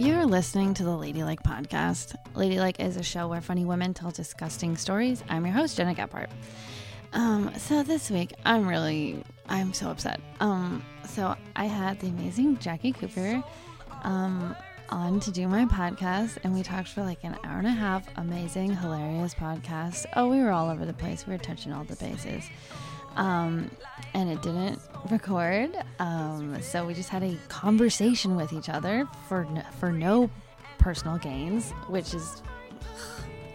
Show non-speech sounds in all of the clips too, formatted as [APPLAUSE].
You're listening to the Ladylike podcast. Ladylike is a show where funny women tell disgusting stories. I'm your host, Gena Gephart. Um, so this week, I'm really, I'm so upset. Um, so I had the amazing Jackie Cooper, um, on to do my podcast, and we talked for like an hour and a half. Amazing, hilarious podcast. Oh, we were all over the place. We were touching all the bases. Um, and it didn't record. Um, so we just had a conversation with each other for for no personal gains, which is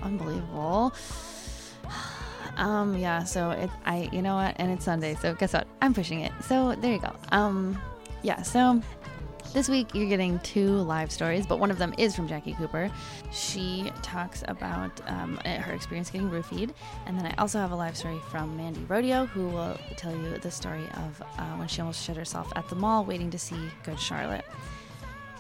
unbelievable. Um, yeah, so it, I, you know what, and it's Sunday, so guess what? I'm pushing it. So there you go. Um, yeah, so this week you're getting two live stories, but one of them is from Jackie Cooper. She talks about um, her experience getting roofied, and then I also have a live story from Mandy Rodio, who will tell you the story of uh, when she almost shit herself at the mall waiting to see Good Charlotte.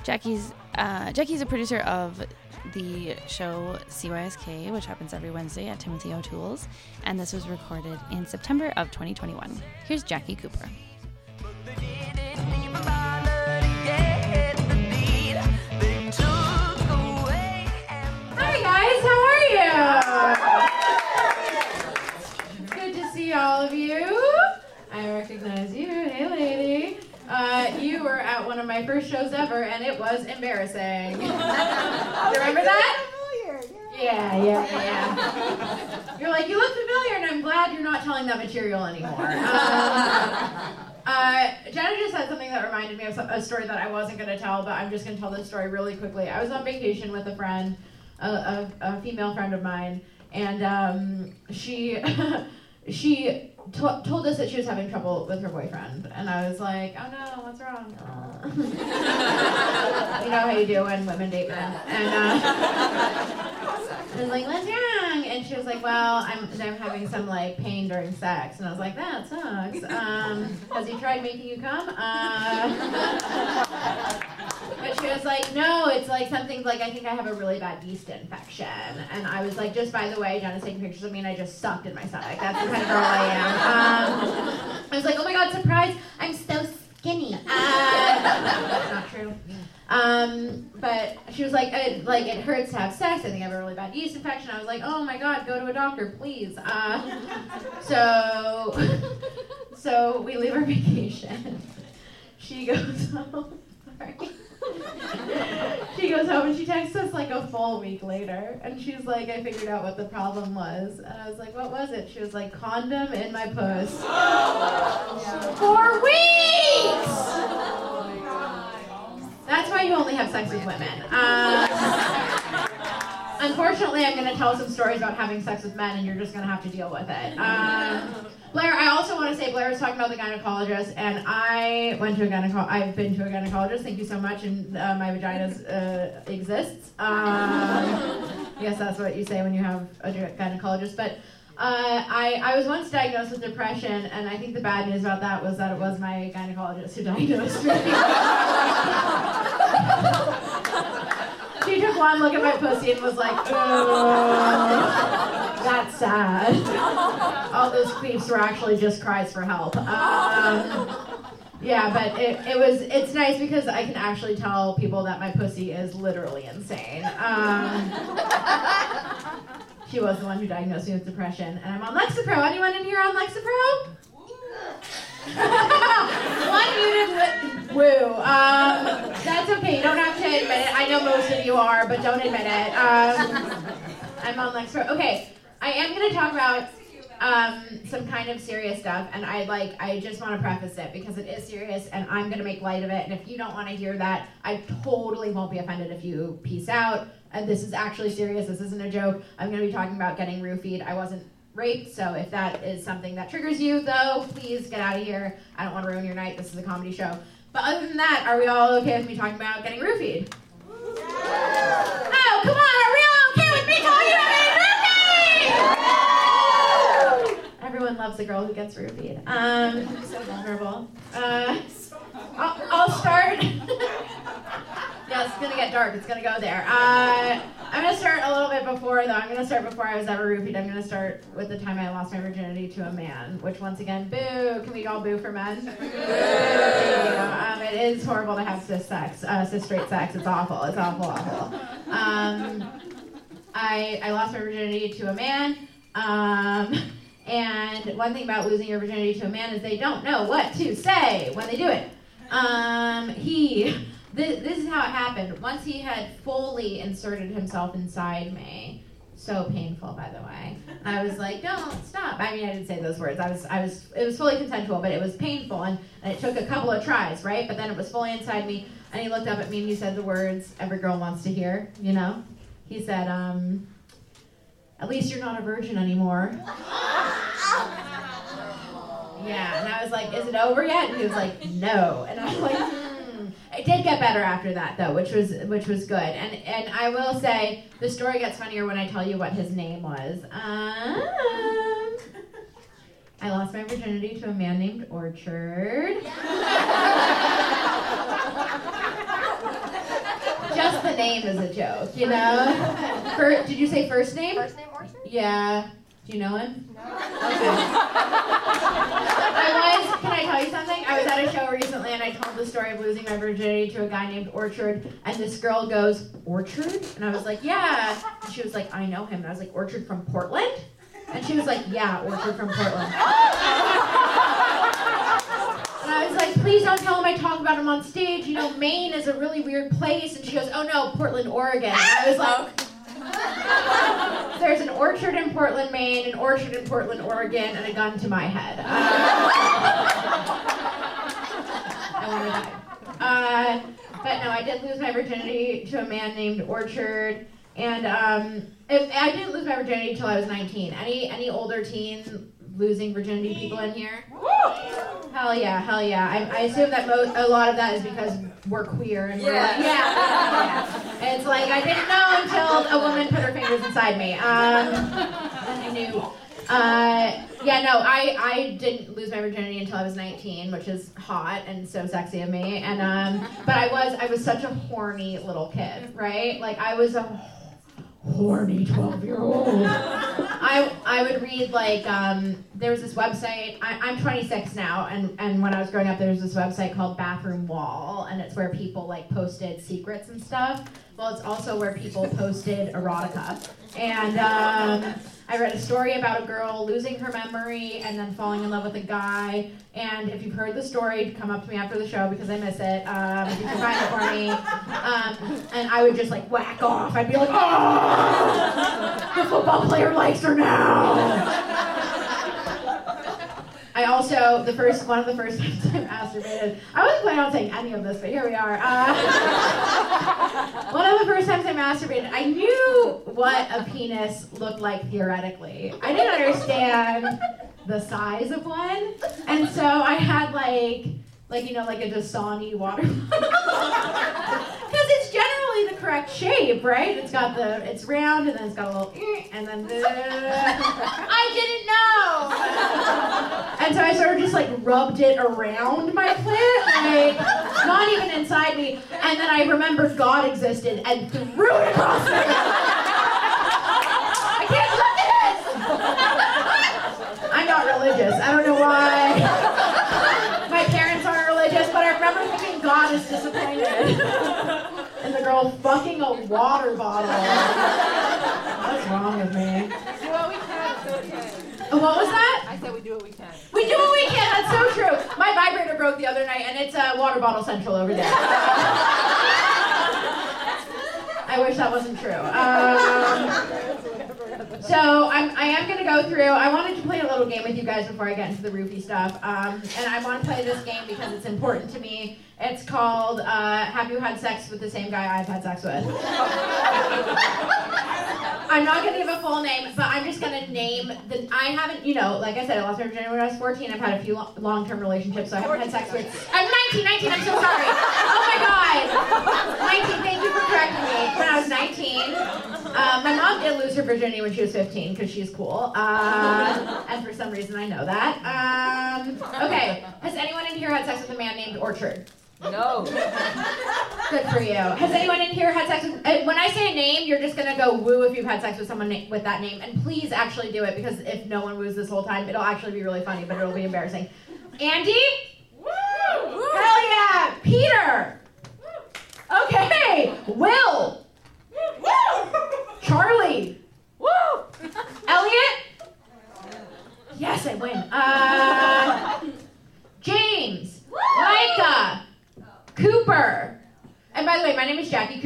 Jackie's uh, Jackie's a producer of the show CYSK, which happens every Wednesday at Timothy O'Toole's, and this was recorded in September of 2021. Here's Jackie Cooper. My first shows ever, and it was embarrassing. You [LAUGHS] [LAUGHS] remember that? Yeah, yeah, yeah. You're like, you look familiar, and I'm glad you're not telling that material anymore. [LAUGHS] Um, uh, Gena just said something that reminded me of a story that I wasn't going to tell, but I'm just going to tell this story really quickly. I was on vacation with a friend, a, a, a female friend of mine, and um, she she to- told us that she was having trouble with her boyfriend, and I was like, "Oh no, what's wrong?" [LAUGHS] you know how you do when women date men, and uh, [LAUGHS] I was like, "What's wrong?" And she was like, "Well, I'm I'm having some like pain during sex," and I was like, "That sucks." Um, has he tried making you come? Uh, [LAUGHS] but she was like, no, it's like something like I think I have a really bad yeast infection. And I was like, just by the way, Gena's taking pictures of me and I just sucked in my stomach. That's the kind of girl I am. Um, I was like, oh my god, surprise! I'm so skinny. Uh, not true. Um, but she was like, it, like it hurts to have sex. I think I have a really bad yeast infection. I was like, oh my god, go to a doctor, please. Uh, so, so we leave our vacation. She goes home. Sorry. [LAUGHS] she goes home and she texts us like a full week later. And she's like i figured out what the problem was. And i was like what was it? She was like condom in my puss. [GASPS] For weeks! That's why you only have sex with women. Um, [LAUGHS] unfortunately i'm going to tell some stories about having sex with men and you're just going to have to deal with it. Um, Blair, I also want to say Blair was talking about the gynecologist, and I went to a gynecologist. I've been to a gynecologist. Thank you so much, and uh, my vagina uh, exists. [LAUGHS] Um, I guess that's what you say when you have a gynecologist. But uh, I, I was once diagnosed with depression, and I think the bad news about that was that it was my gynecologist who diagnosed me. [LAUGHS] she took one look at my pussy and was like, oh. That's sad. [LAUGHS] All those queefs were actually just cries for help. Um, yeah, but it, it was it's nice because I can actually tell people that my pussy is literally insane. Um, [LAUGHS] she was the one who diagnosed me with depression, and I'm on Lexapro. Anyone in here on Lexapro? [LAUGHS] one muted woo. Um, that's okay. You don't have to admit it. I know most of you are, but don't admit it. Um, I'm on Lexapro. Okay. I am going to talk about um, some kind of serious stuff, and I like I just want to preface it because it is serious, and I'm going to make light of it. And if you don't want to hear that, I totally won't be offended if you peace out. And this is actually serious. This isn't a joke. I'm going to be talking about getting roofied. I wasn't raped, so if that is something that triggers you, though, please get out of here. I don't want to ruin your night. This is a comedy show. But other than that, are we all okay with me talking about getting roofied? Oh, come on! Are we all okay with me talking about getting roofied? Everyone loves the girl who gets roofied. Um, so vulnerable. Uh, I'll, I'll start. [LAUGHS] yeah, it's gonna get dark. It's gonna go there. Uh, I'm gonna start a little bit before though. I'm gonna start before I was ever roofied. I'm gonna start with the time I lost my virginity to a man. Which once again, boo. Can we all boo for men? Boo. Um, it is horrible to have cis sex, uh, cis straight sex. It's awful. It's awful, awful. Um, I I lost my virginity to a man. Um, and one thing about losing your virginity to a man is they don't know what to say when they do it. Um, he. This, this is how it happened. Once he had fully inserted himself inside me, so painful, by the way. I was like, "Don't stop." I mean, I didn't say those words. I was, I was, it was fully consensual, but it was painful, and, and it took a couple of tries, right? But then it was fully inside me, and he looked up at me and he said the words every girl wants to hear. You know, he said, um, "At least you're not a virgin anymore." [LAUGHS] [LAUGHS] Yeah, and I was like, "Is it over yet?" And he was like, "No," and I was like. Hmm. It did get better after that though, which was which was good. And and I will say the story gets funnier when I tell you what his name was. Um, I lost my virginity to a man named Orchard. [LAUGHS] Just the name is a joke, you know. Fir- did you say first name? First name Orchard? Yeah. Do you know him? No. Okay. I was, can I tell you something? I was at a show recently and I told the story of losing my virginity to a guy named Orchard, and this girl goes, Orchard? And I was like, yeah. And she was like, I know him. And I was like, Orchard from Portland? And she was like, yeah, Orchard from Portland. And I was like, please don't tell him I talk about him on stage. You know, Maine is a really weird place. And she goes, oh no, Portland, Oregon. And I was like, there's an orchard in Portland, Maine, an orchard in Portland, Oregon, and a gun to my head. Uh, I want to die. Uh, but no, I did lose my virginity to a man named Orchard, and um, it, I didn't lose my virginity until I was 19. Any any older teen losing virginity people in here? Hell yeah, hell yeah. I, I assume that mo- a lot of that is because we're queer and we're like, yeah, yeah. It's like I didn't know until a woman put her fingers inside me. Um, [LAUGHS] I knew. Uh, yeah, no, I, I didn't lose my virginity until I was 19, which is hot and so sexy of me. And um, but I was I was such a horny little kid, right? Like I was a horny 12 year old. I, I would read like um, there was this website. I, I'm 26 now, and, and when I was growing up, there was this website called Bathroom Wall, and it's where people like posted secrets and stuff. Well, it's also where people posted erotica, and um, I read a story about a girl losing her memory and then falling in love with a guy. And if you've heard the story, come up to me after the show because I miss it. Um, you can find it for me, um, and I would just like whack off. I'd be like, "Oh, the football player likes her now." I also the first one of the first [LAUGHS] times I masturbated. I wasn't planning on saying any of this, but here we are. Uh, [LAUGHS] one of the first times I masturbated, I knew what a penis looked like theoretically. I didn't understand the size of one, and so I had like, like you know, like a Dasani water because [LAUGHS] it's correct shape, right? It's got the, it's round, and then it's got a little, eh, and then the, [LAUGHS] I didn't know. [LAUGHS] And so I sort of just like rubbed it around my clit, like not even inside me. And then I remembered God existed and threw it across. I can't look at this. I'm not religious. I don't know why. [LAUGHS] My parents aren't religious, but I remember thinking God is disappointed. And the girl fucking a water bottle. What's wrong with me? Do what we can, it's okay. Oh, What was that? I said we do what we can. We do what we can. That's so true. My vibrator broke the other night, and it's a water bottle central over there. [LAUGHS] I wish that wasn't true. Um, so I'm, I am going to go through. I wanted to play a little game with you guys before I get into the roofie stuff, um, and I want to play this game because it's important to me. It's called uh, "Have you had sex with the same guy I've had sex with?" [LAUGHS] I'm not gonna give a full name, but I'm just gonna name the. I haven't, you know, like I said, I lost my virginity when I was 14. I've had a few lo- long-term relationships, so I haven't had sex with. I'm 19, 19. I'm so sorry. Oh my god. 19. Thank you for correcting me. When I was 19, uh, my mom did lose her virginity when she was 15 because she's cool, uh, and for some reason I know that. Um, okay. Has anyone in here had sex with a man named Orchard? No. Good for you. Has anyone in here had sex with? uh, When I say a name, you're just gonna go woo if you've had sex with someone na- with that name, and please actually do it because if no one woos this whole time, it'll actually be really funny, but it'll be embarrassing. Andy? Woo! Hell yeah! Peter? Cooper. And by the way, my name is Jackie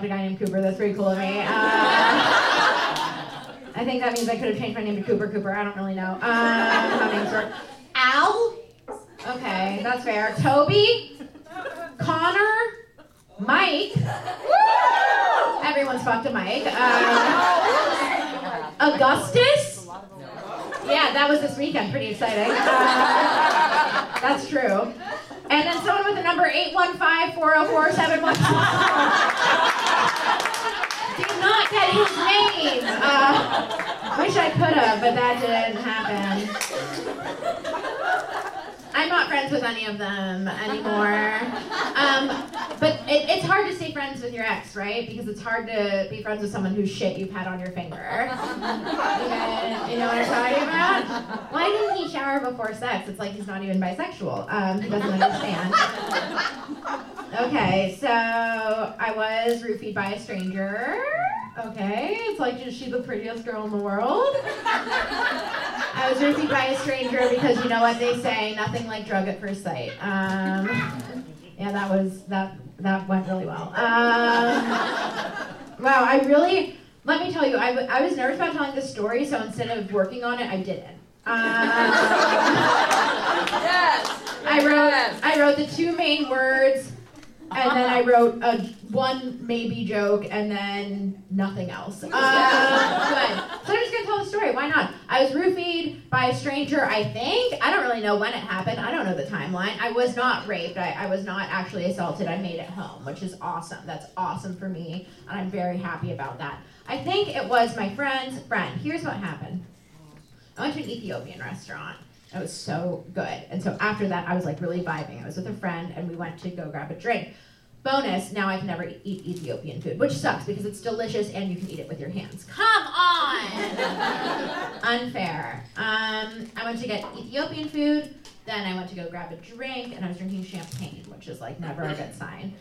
Cooper, and I fucked a guy named Cooper. That's pretty cool of me. [LAUGHS] Uh, I think that means I could have changed my name to Cooper Cooper. I don't really know um, how names work. Al. Okay, that's fair. Toby. Connor. Mike. Everyone's fucked a Mike. Uh, Augustus. Yeah, that was this weekend. Pretty exciting. Uh, that's true. And then someone with the number 815-404-71. Not get his name. Uh, wish I could have, but that didn't happen. I'm not friends with any of them anymore. Um, but it, it's hard to stay friends with your ex, right? Because it's hard to be friends with someone whose shit you've had on your finger. You, you know what I'm talking about? Why didn't he shower before sex? It's like he's not even bisexual. Um, he doesn't understand. Okay, so I was roofied by a stranger. Okay, it's like, is she the prettiest girl in the world? I was roofied by a stranger because you know what they say, nothing like drug at first sight. Um, yeah, that was that that went really well. Um, wow, I really let me tell you, I, w- I was nervous about telling this story, so instead of working on it, I didn't. Um, Yes. I wrote I wrote the two main words, and then I wrote a one maybe joke, and then nothing else. Uh, good. So I'm just gonna tell the story. Why not? I was roofied by a stranger. I think I don't really know when it happened. I don't know the timeline. I was not raped. I, I was not actually assaulted. I made it home, which is awesome. That's awesome for me, and I'm very happy about that. I think it was my friend's friend. Here's what happened. I went to an Ethiopian restaurant. It was so good. And so after that, I was like really vibing. I was with a friend and we went to go grab a drink. Bonus, now I can never eat Ethiopian food, which sucks because it's delicious and you can eat it with your hands. Come on! [LAUGHS] Unfair. Um, I went to get Ethiopian food, then I went to go grab a drink, and I was drinking champagne, which is like never a good sign.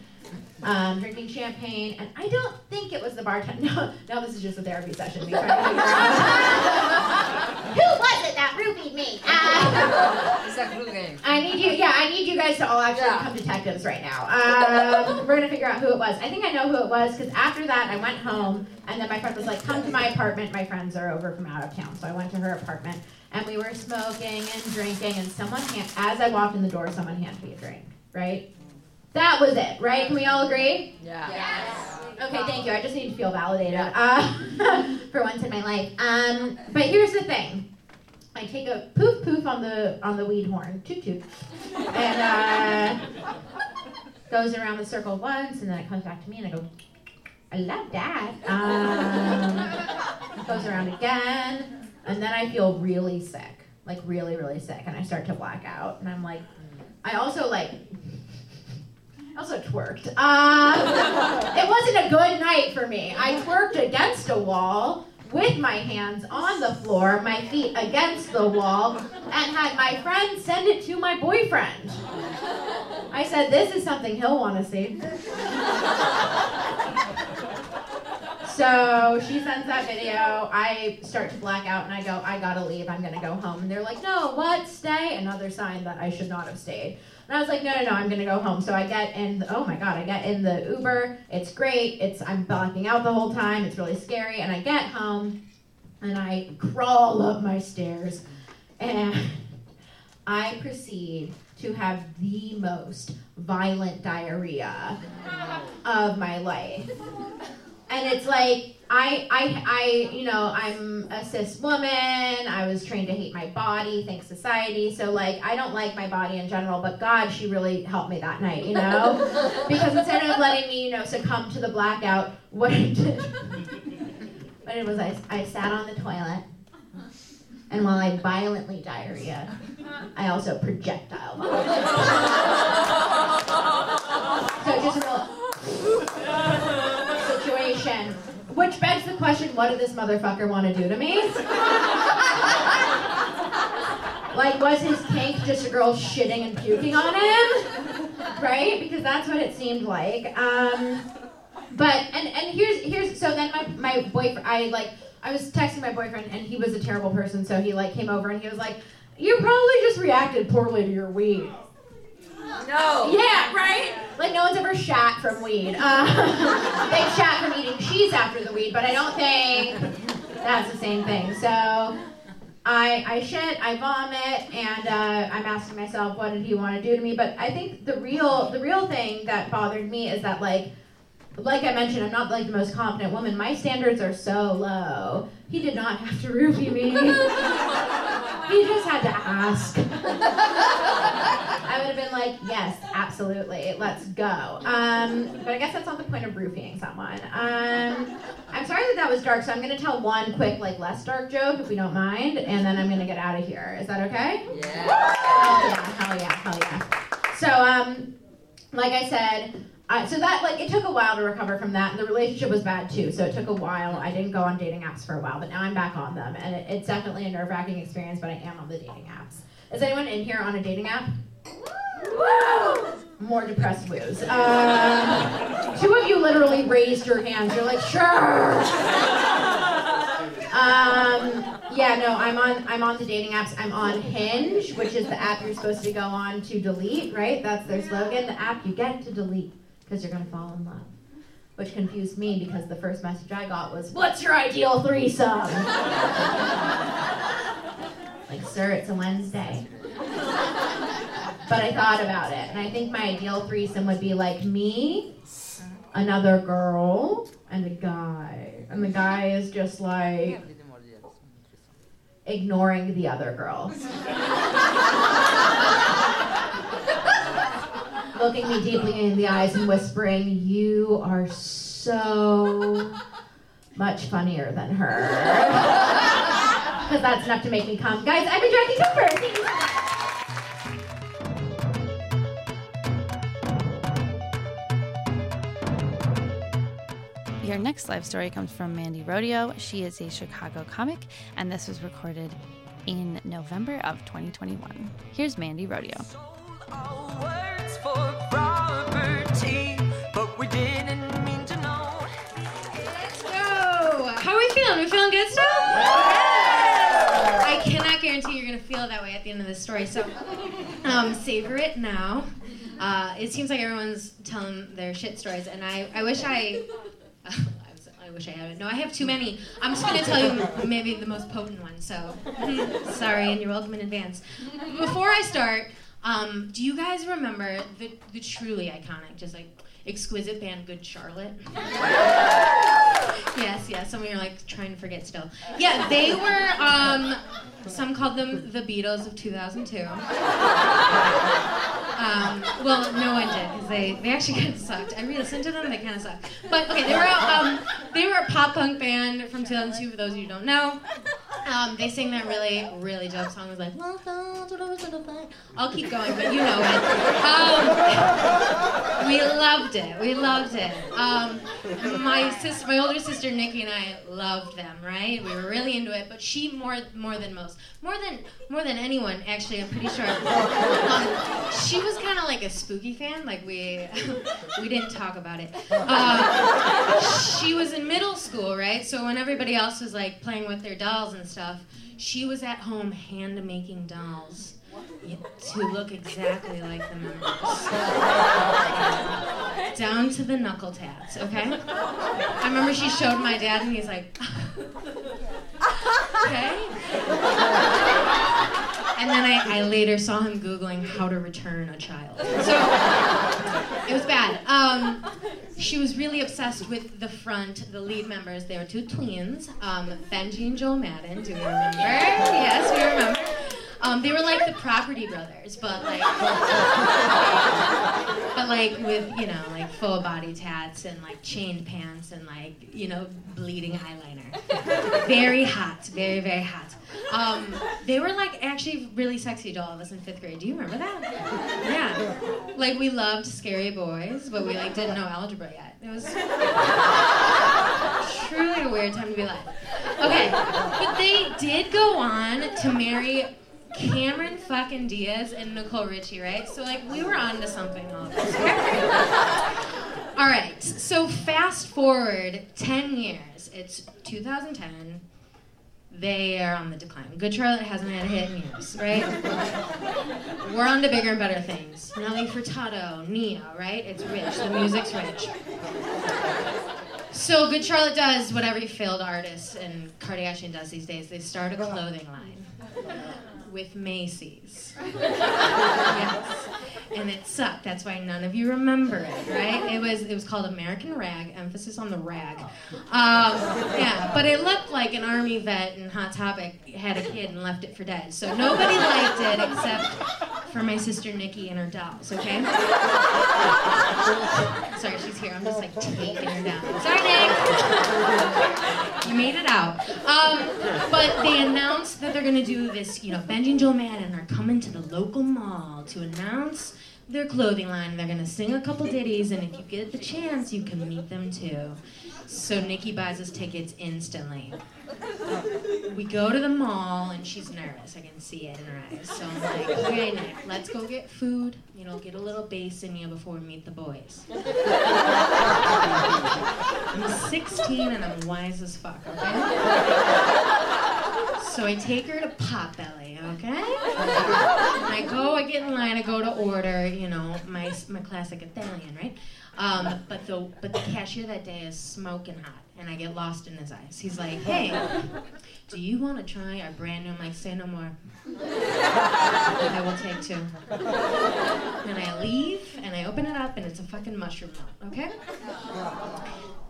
Um, drinking champagne, and I don't think it was the bartender. [LAUGHS] No, no, this is just a therapy session. Me trying to figure out [LAUGHS] who was it that rubied me. [LAUGHS] Uh, It's a clue game. I need you. Yeah, I need you guys to all actually Yeah. become detectives right now. Um, we're gonna figure out who it was. I think I know who it was because after that I went home and then my friend was like, "Come to my apartment. My friends are over from out of town." So I went to her apartment and we were smoking and drinking. And someone, hand, as I walked in the door, someone handed me a drink. Right. That was it. Right? Can we all agree? Yeah. Yes. Okay, thank you. I just need to feel validated uh, [LAUGHS] for once in my life. Um, but here's the thing. I take a poof poof on the on the weed horn, toot toot, and uh, goes around the circle once, and then it comes back to me, and I go, I love that. Um, goes around again, and then I feel really sick, like really really sick, and I start to black out, and I'm like, I also like. Also twerked. Uh, it wasn't a good night for me. I twerked against a wall with my hands on the floor, my feet against the wall, and had my friend send it to my boyfriend. I said, This is something he'll want to see. So she sends that video. I start to black out and I go, I gotta leave. I'm gonna go home. And they're like, No, what? Stay. Another sign that I should not have stayed. And I was like, no, no, no, I'm gonna go home. So I get in. The, oh my god, I get in the Uber. It's great. It's I'm blacking out the whole time. It's really scary. And I get home, and I crawl up my stairs, and [LAUGHS] I proceed to have the most violent diarrhea [LAUGHS] of my life. And it's like I, I, I, you know, I'm a cis woman. I was trained to hate my body, thanks society. So like, I don't like my body in general. But God, she really helped me that night, you know, [LAUGHS] because instead of letting me, you know, succumb to the blackout, what I did, what I did was I, I sat on the toilet, and while I violently diarrhea, I also projectile vomited. [LAUGHS] so just a real situation. Which begs the question, what did this motherfucker want to do to me? like, was his kink just a girl shitting and puking on him? Right? Because that's what it seemed like. Um, but and and here's here's so then my my boyfriend I like I was texting my boyfriend and he was a terrible person so he like came over and he was like you probably just reacted poorly to your weed. No. Yeah, right? Like no one's ever chat from weed. Uh, [LAUGHS] they chat from eating cheese after the weed, but I don't think that's the same thing. So I, I shit, I vomit, and uh, I'm asking myself, what did he want to do to me? But I think the real the real thing that bothered me is that like like I mentioned, I'm not like the most confident woman. My standards are so low. He did not have to roofie me. [LAUGHS] he just had to ask. [LAUGHS] I would have been like, yes, absolutely, let's go. Um, but I guess that's not the point of roofing someone. Um, I'm sorry that that was dark, so I'm going to tell one quick, like, less dark joke, if we don't mind, and then I'm going to get out of here. Is that okay? Yeah. Hell yeah, hell yeah, hell yeah. So, um, like I said, uh, so that like it took a while to recover from that, and the relationship was bad too. So it took a while. I didn't go on dating apps for a while, but now I'm back on them, and it, it's definitely a nerve wracking experience. But I am on the dating apps. Is anyone in here on a dating app? More depressed woos. Um, two of you literally raised your hands. You're like, sure. Um, yeah, no, I'm on I'm on the dating apps. I'm on Hinge, which is the app you're supposed to go on to delete, right? That's their slogan. The app you get to delete because you're gonna fall in love. Which confused me because the first message I got was, "What's your ideal threesome?" [LAUGHS] like, sir, it's a Wednesday. But I thought about it, and I think my ideal threesome would be like me, another girl, and a guy. And the guy is just like ignoring the other girls. [LAUGHS] Looking me deeply in the eyes and whispering, You are so much funnier than her. [LAUGHS] Because that's enough to make me come. Guys, I've been Jackie Cooper. Your next live story comes from Mandy Rodio. She is a Chicago comic, and this was recorded in November of 2021. Here's Mandy Rodio. Our words for property, but we didn't mean to know. Let's go. How are we feeling? we feeling good still? I cannot guarantee you're gonna feel that way at the end of this story. So, um, savor it now. Uh, it seems like everyone's telling their shit stories, and I, I wish I. [LAUGHS] I wish I had it. No, I have too many. I'm just gonna tell you maybe the most potent one. So, [LAUGHS] sorry, and you're welcome in advance. Before I start, um, do you guys remember the the truly iconic, just like exquisite band Good Charlotte? [LAUGHS] yes, yes. Some of you are like trying to forget still. Yeah, they were. Um, some called them the Beatles of 2002. Um, well, no one did because they, they actually [LAUGHS] kind of sucked. I re-listened to them; they kind of sucked. But okay, they were a, um, they were a pop punk band from 2002. For those of you who don't know, um, they sing that really really dope song. It was like, I'll keep going, but you know it. Um, we loved it. We loved it. Um, my sister, my older sister Nikki, and I loved them. Right? We were really into it. But she more more than most, more than more than anyone. Actually, I'm pretty sure. Um, she was kind of like a spooky fan. Like we [LAUGHS] we didn't talk about it. Uh, she was in middle school, right? So when everybody else was like playing with their dolls and stuff, she was at home hand making dolls to look exactly like the members. [LAUGHS] Down to the knuckle tats, okay? I remember she showed my dad and he's like, [LAUGHS] okay. And then I, I later saw him Googling how to return a child. So it was bad. Um, she was really obsessed with the front, the lead members. They were two twins, um, Benji and Joel Madden. Do we remember? Yes, we remember. Um, they were like the Property Brothers, but like, but like with you know like full body tats and like chained pants and like you know bleeding eyeliner. Very hot, very very hot. Um, they were like actually really sexy to all of us in fifth grade. Do you remember that? Yeah, like we loved Scary Boys, but we like didn't know algebra yet. It was truly a weird time to be alive. Okay, but they did go on to marry Cameron fucking Diaz and Nicole Richie, right? So like we were on to something all all right, so fast forward 10 years. It's 2010. they are on the decline. Good Charlotte hasn't had a hit in years, right? We're on to bigger and better things. Nelly Furtado, Nia, right? It's rich. The music's rich. So Good Charlotte does what every failed artist and Kardashian does these days. They start a clothing line with Macy's. [LAUGHS] yes. And it sucked. That's why none of you remember it, right? It was it was called American Rag, emphasis on the rag. Um, yeah, but it looked like an army vet in Hot Topic had a kid and left it for dead. So nobody liked it except for my sister Nikki and her dolls, okay? Sorry, she's here. I'm just like taking her down. Sorry, Nick. You made it out. Um, but they announced that they're gonna do this. You know, Benji and Joel Madden are coming to the local mall to announce their clothing line. They're gonna sing a couple ditties, and if you get the chance, you can meet them too. So Nikki buys us tickets instantly. We go to the mall and she's nervous. I can see it in her eyes. So I'm like, okay, Nick, let's go get food. You know, get a little bass in you before we meet the boys. I'm 16 and I'm wise as fuck, okay? So I take her to Potbelly, okay? I go, I get in line, I go to order, you know, my, my classic Italian, right? Um, but the but the cashier that day is smoking hot, and I get lost in his eyes. He's like, "Hey, do you want to try our brand new?" I'm like, "Say no more." I will take two. And I leave, and I open it up, and it's a fucking mushroom melt. Okay?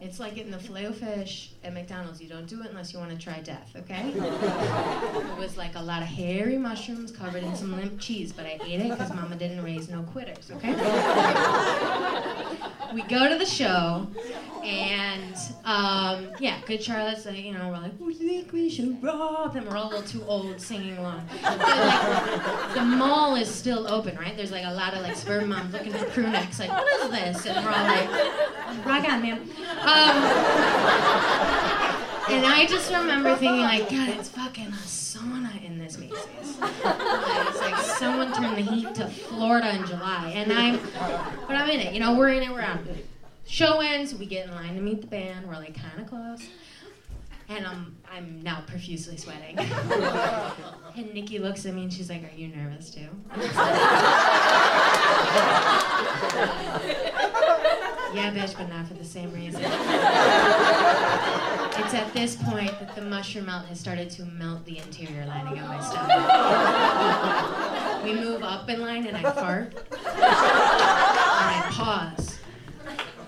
It's like getting the filet fish at McDonald's. You don't do it unless you want to try death. Okay? [LAUGHS] It was like a lot of hairy mushrooms covered in some limp cheese, but I ate it because Mama didn't raise no quitters. Okay? [LAUGHS] we go to the show, and um, yeah, Good Charlotte's like, you know, we're like, we think we should rob them. We're all a little too old singing along. But, like, the mall is still open, right? There's like a lot of like sperm moms looking for crew necks, like, what is this? And we're all like, rock on, man. Um, and I just remember thinking, like, God, it's fucking a sauna in this Macy's. It's like someone turned the heat to Florida in July, and I'm, but I'm in it. You know, we're in it. We're out. Show ends. We get in line to meet the band. We're like kind of close, and I'm I'm now profusely sweating. and Nikki looks at me and she's like, "Are you nervous too?" Yeah, bitch, but not for the same reason. [LAUGHS] It's at this point that the mushroom melt has started to melt the interior lining of my stomach. we move up in line and I fart. And I pause.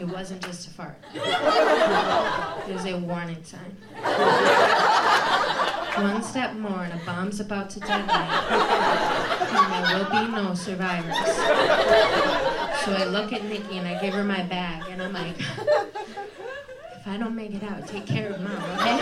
It wasn't just a fart. It was a warning sign. One step more and a bomb's about to detonate. And there will be no survivors. So I look at Nikki and I give her my bag and I'm like, if I don't make it out, take care of mom, okay?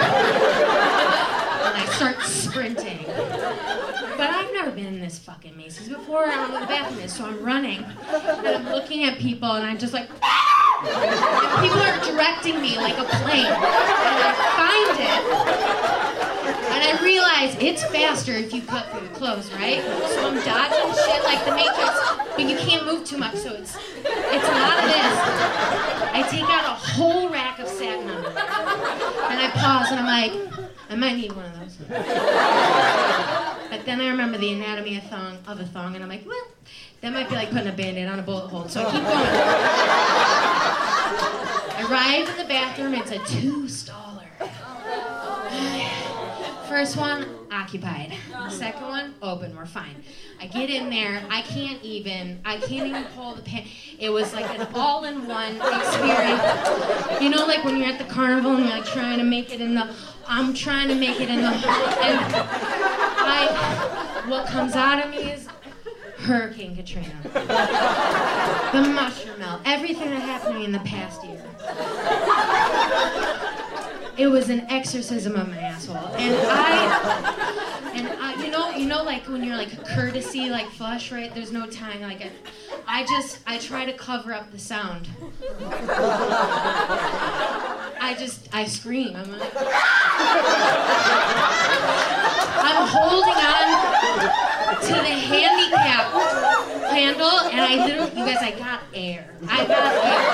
And I start sprinting. But I've never been in this fucking Macy's before. I don't know the bathroom is, so I'm running. And I'm looking at people and I'm just like, and people are directing me like a plane. And I find it. And I realize it's faster if you cut through the clothes, right? So I'm dodging shit like the Matrix, but you can't move too much, so it's it's a lot of this. I take out a whole rack of satin underwear. And I pause and I'm like, I might need one of those. But then I remember the anatomy of thong of a thong and I'm like, well, that might be like putting a band-aid on a bullet hole. So I keep going. I arrive in the bathroom, it's a two-staller. First one, occupied. The second one, open. We're fine. I get in there. I can't even. I can't even pull the pin. It was like an all-in-one experience. You know, like when you're at the carnival and you're like trying to make it in the. I'm trying to make it in the. And I. What comes out of me is Hurricane Katrina. The mushroom melt. Everything that happened to me in the past year. It was an exorcism of my asshole, and I, and I, you know, you know, like when you're like courtesy, like flush, right? There's no time. Like, I, I just, I try to cover up the sound. I just, I scream. I'm like, I'm holding on to the handicap handle, and I literally, you guys, I got air. I got air.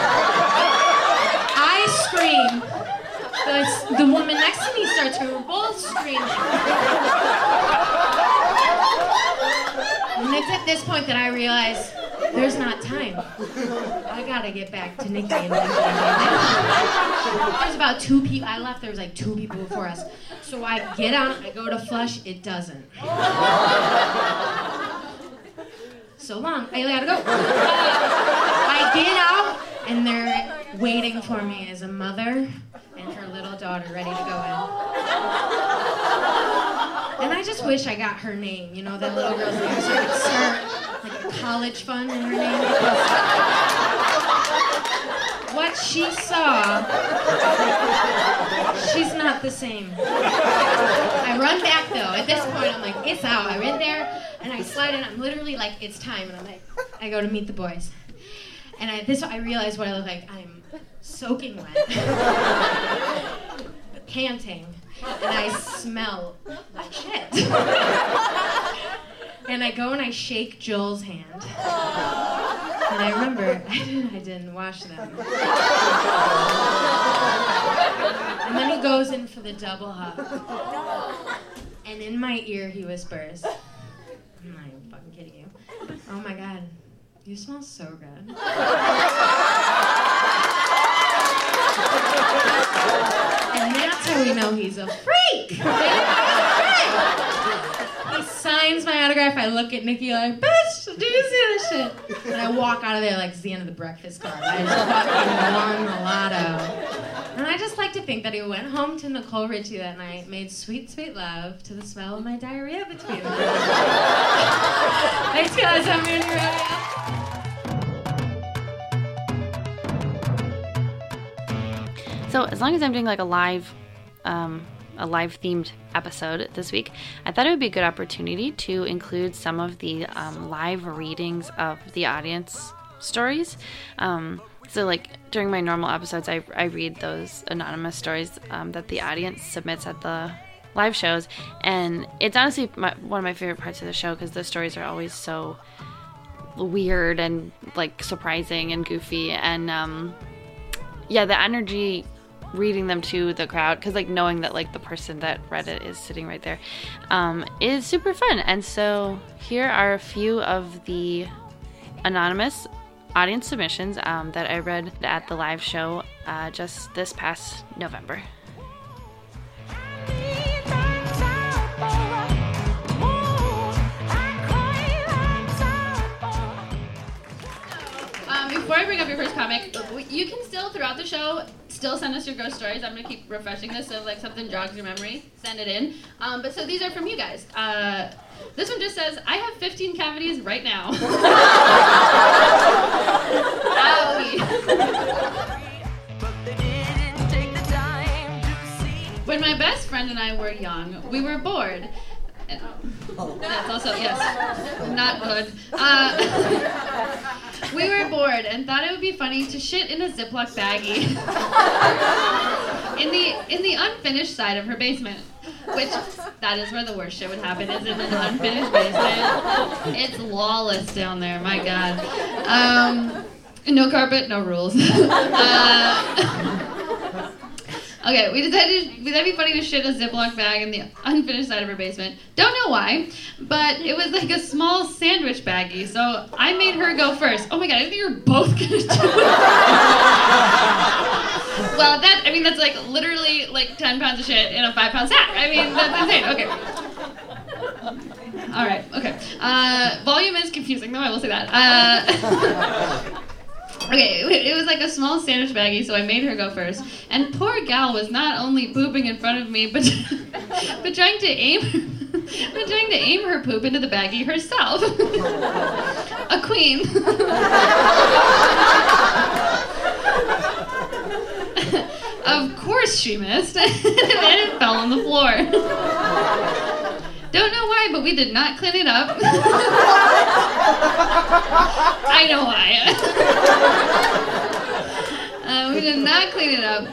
I scream. The, the woman next to me starts. We're both screaming. And it's at this point that I realize there's not time. I gotta get back to Nikki and. There's about two people. I left. There was like two people before us. So I get out. I go to flush. It doesn't. So long. I gotta go. Uh, I get out, and they're waiting for me is a mother and her little daughter ready to go in. And I just wish I got her name. You know, that little girl's name, so I could start like a college fund in her name. What she saw, she's not the same. I run back though. At this point, I'm like, it's out. I'm in there and I slide in. I'm literally like, it's time. And I'm like, I go to meet the boys. And I, this, I realize what I look like. I'm soaking wet, [LAUGHS] panting, and I smell like shit. [LAUGHS] and I go and I shake Joel's hand. And I remember [LAUGHS] I didn't, I didn't wash them. And then he goes in for the double hug. And in my ear he whispers, I'm not even fucking kidding you. Oh my god, you smell so good. And that's how we know he's a freak. He signs my autograph. I look at Nikki like, bitch, do you see this shit? And I walk out of there like it's the end of the breakfast club. I just fucking won the lotto. And I just like to think that he went home to Nicole Richie that night, made sweet, sweet love to the smell of my diarrhea between them. Thanks, guys. I'm So as long as I'm doing like a live, um, a live themed episode this week, I thought it would be a good opportunity to include some of the um, live readings of the audience stories. Um, so like during my normal episodes, I, I read those anonymous stories um, that the audience submits at the live shows, and it's honestly my, one of my favorite parts of the show because the stories are always so weird and like surprising and goofy and um yeah the energy reading them to the crowd because like knowing that like the person that read it is sitting right there um, is super fun. And so here are a few of the anonymous audience submissions um, that i read at the live show uh, just this past november I bring up your first comic, you can still throughout the show still send us your ghost stories. I'm gonna keep refreshing this so if, like something jogs your memory, send it in. Um, but so these are from you guys. Uh, this one just says, "I have 15 cavities right now." [LAUGHS] Owie. But they didn't take the time to see. When my best friend and I were young, we were bored. And- That's also yes, not good. Uh, we were bored and thought it would be funny to shit in a Ziploc baggie in the in the unfinished side of her basement. Which that is where the worst shit would happen is in an unfinished basement. It's lawless down there. My God. Um, no carpet, no rules. [LAUGHS] uh, Okay, we decided would that be funny to shit a Ziploc bag in the unfinished side of her basement. Don't know why, but it was like a small sandwich baggie, so I made her go first. Oh my god, I think you're both gonna do it. [LAUGHS] well, that I mean that's like literally like ten pounds of shit in a five pound sack. I mean that's insane. Okay. All right. Okay. Uh, volume is confusing, though. I will say that. Uh, [LAUGHS] Okay, [LAUGHS] it was like a small sandwich baggie, so I made her go first. And poor gal was not only pooping in front of me, but [LAUGHS] but trying to aim [LAUGHS] but trying to aim her poop into the baggie herself. a queen. of course she missed, and it fell on the floor. Don't know why, but we did not clean it up. [LAUGHS] I know why. [LAUGHS] Uh, we did not clean it up.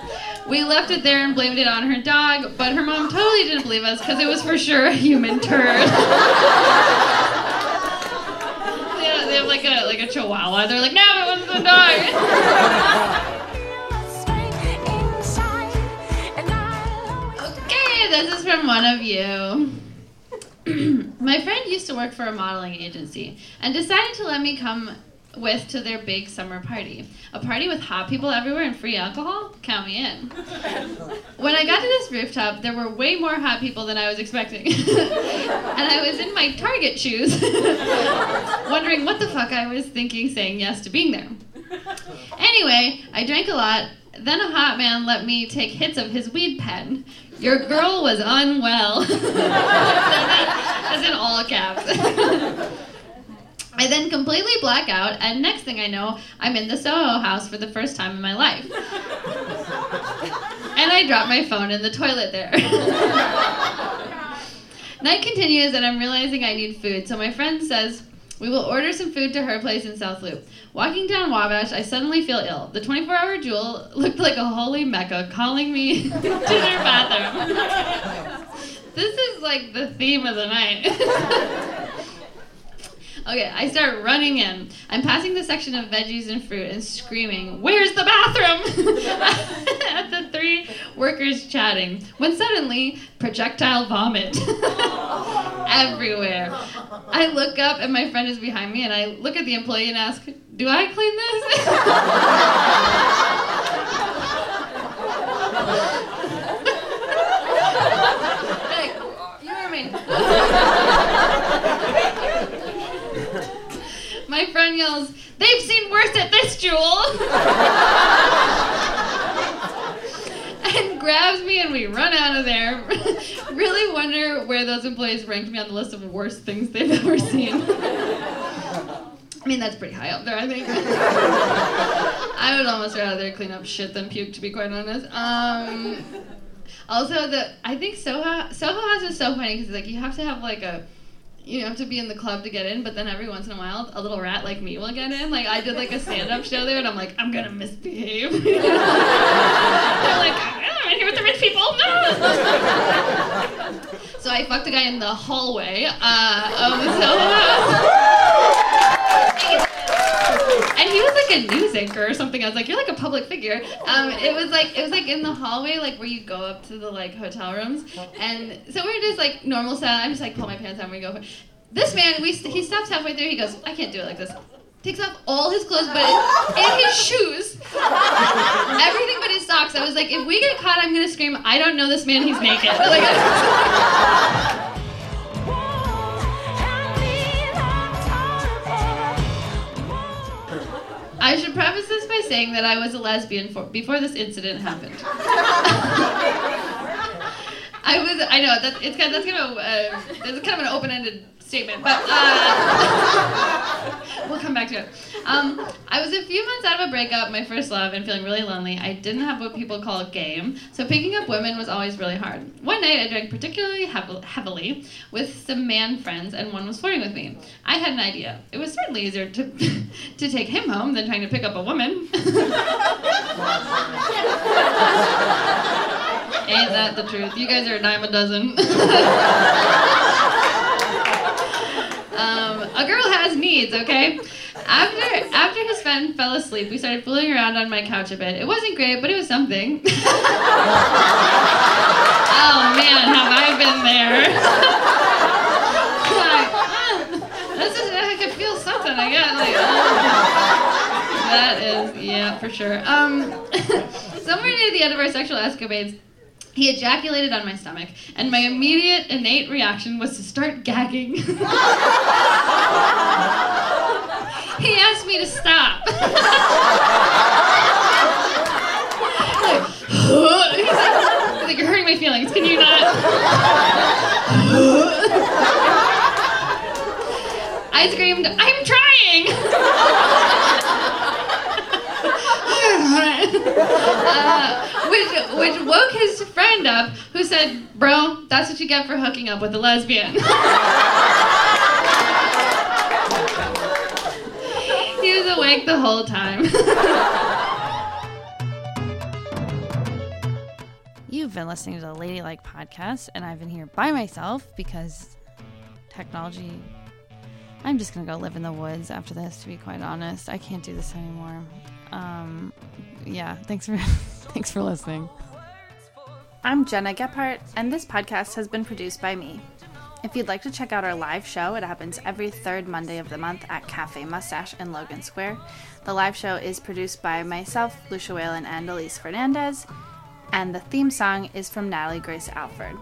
We left it there and blamed it on her dog, but her mom totally didn't believe us because it was for sure a human turd. [LAUGHS] yeah, they have like a like a chihuahua. They're like, no, it wasn't the dog. inside, and None of you. [CLEARS THROAT] My friend used to work for a modeling agency and decided to let me come with to their big summer party. A party with hot people everywhere and free alcohol? Count me in. [LAUGHS] When I got to this rooftop, there were way more hot people than I was expecting. [LAUGHS] and I was in my Target shoes, [LAUGHS] wondering what the fuck I was thinking saying yes to being there. Anyway, I drank a lot. Then a hot man let me take hits of his weed pen. Your girl was unwell. [LAUGHS] That's in all caps. [LAUGHS] I then completely black out, and next thing I know, I'm in the Soho house for the first time in my life. and I drop my phone in the toilet there. [LAUGHS] Night continues, and I'm realizing I need food, so my friend says, we will order some food to her place in South Loop. Walking down Wabash, I suddenly feel ill. The 24 hour jewel looked like a holy mecca calling me [LAUGHS] to their bathroom. [LAUGHS] this is like the theme of the night. [LAUGHS] okay, I start running in. I'm passing the section of veggies and fruit and screaming, Where's the bathroom? At the three workers chatting, when suddenly, projectile vomit [LAUGHS] everywhere. I look up and my friend is behind me, and I look at the employee and ask, Do I clean this? [LAUGHS] My friend yells, They've seen worse at this jewel! [LAUGHS] grabs me and we run out of there. [LAUGHS] really wonder where those employees ranked me on the list of worst things they've ever seen. I mean, that's pretty high up there, I think. [LAUGHS] I would almost rather clean up shit than puke, to be quite honest. Um, also, the I think Soho Soho House is so funny because like you have to have like a you have to be in the club to get in, but then every once in a while, a little rat like me will get in. Like I did like a stand-up show there, and I'm like, I'm gonna misbehave. [LAUGHS] They're like, "Oh, I'm in here with the rich people. No. so I fucked a guy in the hallway uh, of the. [LAUGHS] And he was like a news anchor or something. I was like, "You're like a public figure." Um, it was like it was like in the hallway, like where you go up to the like hotel rooms, and so we're just like normal style. I'm just like pull my pants down, we go. This man, we he stops halfway through. He goes, "I can't do it like this." Takes off all his clothes, but and his [LAUGHS] shoes, everything but his socks. I was like, if we get caught, I'm gonna scream, "I don't know this man. He's naked." [LAUGHS] Like, I should preface this by saying that I was a lesbian for, before this incident happened. [LAUGHS] I was. I know that it's kind. Of, that's kind of. Uh, that's kind of an open-ended statement, but uh, [LAUGHS] we'll come back to it. Um, I was a few months out of a breakup, my first love, and feeling really lonely. I didn't have what people call a game, so picking up women was always really hard. One night, I drank particularly heav- heavily with some man friends, and one was flirting with me. I had an idea. It was certainly easier to [LAUGHS] to take him home than trying to pick up a woman. [LAUGHS] Ain't that the truth? You guys are a dime a dozen. Um, a girl has needs, okay? After after his friend fell asleep, we started fooling around on my couch a bit. It wasn't great, but it was something. [LAUGHS] oh man, have I been there? like, this is I can feel something. I guess like. That is, yeah, for sure. Um, [LAUGHS] somewhere near the end of our sexual escapades, he ejaculated on my stomach, and my immediate innate reaction was to start gagging. [LAUGHS] he asked me to stop. like, he's, [LAUGHS] like, he's like, you're hurting my feelings. Can you not? [LAUGHS] I screamed, I'm trying! Uh, which, which woke his friend up, who said, Bro, that's what you get for hooking up with a lesbian. he was awake the whole time. You've been listening to the Ladylike podcast, and I've been here by myself because technology. I'm just gonna go live in the woods after this. To be quite honest, I can't do this anymore. Um, yeah, thanks for [LAUGHS] thanks for listening. I'm Gena Gephart, and this podcast has been produced by me. If you'd like to check out our live show, it happens every third Monday of the month at Cafe Mustache in Logan Square. The live show is produced by myself, Lucia Whalen, and Elise Fernandez, and the theme song is from Natalie Grace Alford.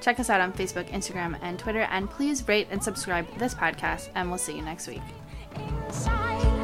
Check us out on Facebook, Instagram, and Twitter, and please rate and subscribe to this podcast, and we'll see you next week. Inside